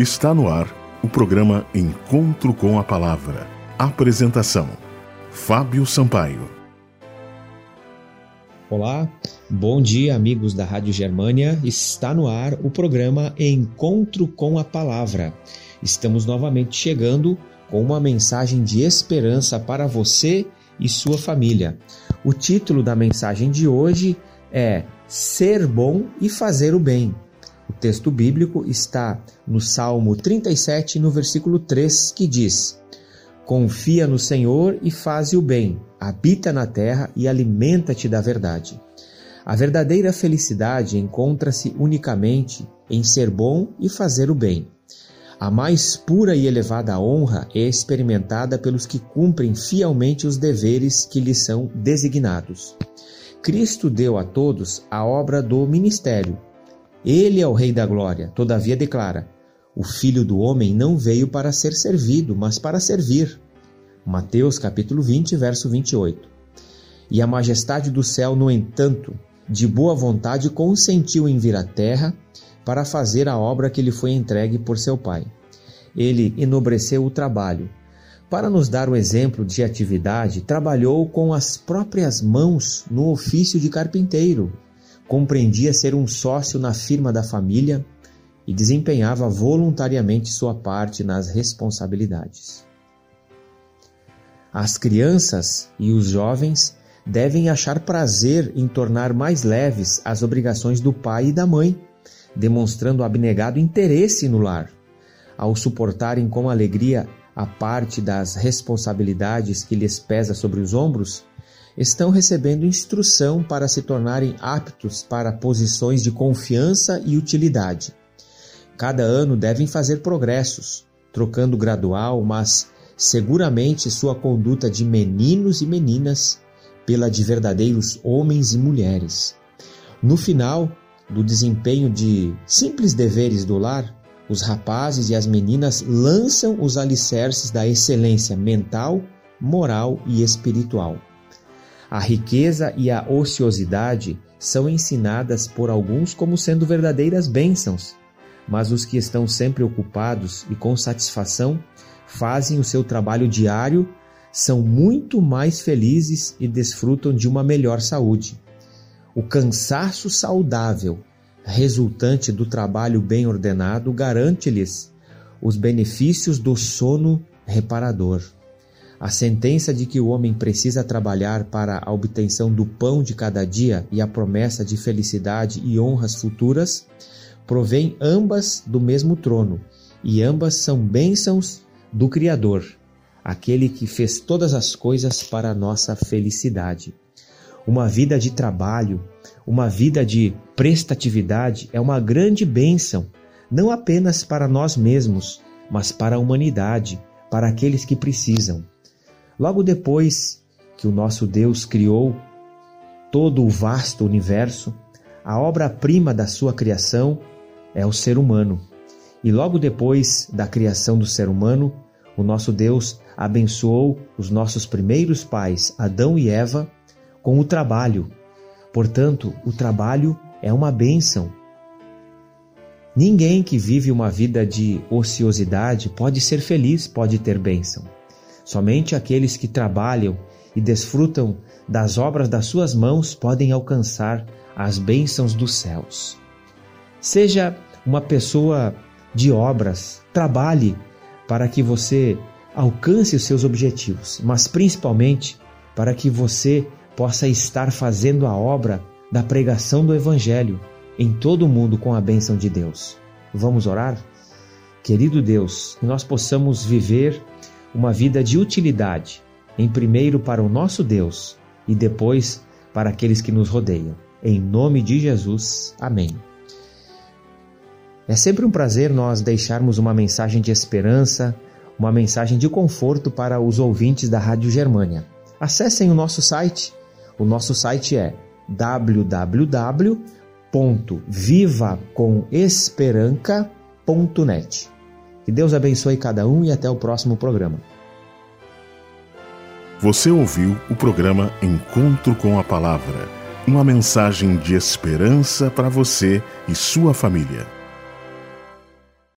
Está no ar o programa Encontro com a Palavra. Apresentação: Fábio Sampaio. Olá, bom dia, amigos da Rádio Germânia. Está no ar o programa Encontro com a Palavra. Estamos novamente chegando com uma mensagem de esperança para você e sua família. O título da mensagem de hoje é Ser bom e fazer o bem. O texto bíblico está no Salmo 37, no versículo 3, que diz: Confia no Senhor e faze o bem, habita na terra e alimenta-te da verdade. A verdadeira felicidade encontra-se unicamente em ser bom e fazer o bem. A mais pura e elevada honra é experimentada pelos que cumprem fielmente os deveres que lhes são designados. Cristo deu a todos a obra do ministério. Ele é o Rei da Glória, todavia declara: O Filho do Homem não veio para ser servido, mas para servir. Mateus capítulo 20, verso 28. E a majestade do céu, no entanto, de boa vontade consentiu em vir à terra para fazer a obra que lhe foi entregue por seu Pai. Ele enobreceu o trabalho. Para nos dar o exemplo de atividade, trabalhou com as próprias mãos no ofício de carpinteiro. Compreendia ser um sócio na firma da família e desempenhava voluntariamente sua parte nas responsabilidades. As crianças e os jovens devem achar prazer em tornar mais leves as obrigações do pai e da mãe, demonstrando abnegado interesse no lar. Ao suportarem com alegria a parte das responsabilidades que lhes pesa sobre os ombros, estão recebendo instrução para se tornarem aptos para posições de confiança e utilidade. Cada ano devem fazer progressos, trocando gradual, mas seguramente sua conduta de meninos e meninas pela de verdadeiros homens e mulheres. No final do desempenho de simples deveres do lar, os rapazes e as meninas lançam os alicerces da excelência mental, moral e espiritual. A riqueza e a ociosidade são ensinadas por alguns como sendo verdadeiras bênçãos, mas os que estão sempre ocupados e com satisfação fazem o seu trabalho diário são muito mais felizes e desfrutam de uma melhor saúde. O cansaço saudável resultante do trabalho bem ordenado garante-lhes os benefícios do sono reparador. A sentença de que o homem precisa trabalhar para a obtenção do pão de cada dia e a promessa de felicidade e honras futuras provém ambas do mesmo trono, e ambas são bênçãos do Criador aquele que fez todas as coisas para a nossa felicidade. Uma vida de trabalho, uma vida de prestatividade é uma grande bênção, não apenas para nós mesmos, mas para a humanidade, para aqueles que precisam. Logo depois que o nosso Deus criou todo o vasto universo, a obra-prima da sua criação é o ser humano. E logo depois da criação do ser humano, o nosso Deus abençoou os nossos primeiros pais, Adão e Eva, com o trabalho. Portanto, o trabalho é uma bênção. Ninguém que vive uma vida de ociosidade pode ser feliz, pode ter bênção. Somente aqueles que trabalham e desfrutam das obras das suas mãos podem alcançar as bênçãos dos céus. Seja uma pessoa de obras, trabalhe para que você alcance os seus objetivos, mas principalmente para que você possa estar fazendo a obra da pregação do Evangelho em todo o mundo com a bênção de Deus. Vamos orar? Querido Deus, que nós possamos viver uma vida de utilidade, em primeiro para o nosso Deus e depois para aqueles que nos rodeiam. Em nome de Jesus. Amém. É sempre um prazer nós deixarmos uma mensagem de esperança, uma mensagem de conforto para os ouvintes da Rádio Germânia. Acessem o nosso site. O nosso site é www.vivacomesperanca.net. Que Deus abençoe cada um e até o próximo programa. Você ouviu o programa Encontro com a Palavra, uma mensagem de esperança para você e sua família.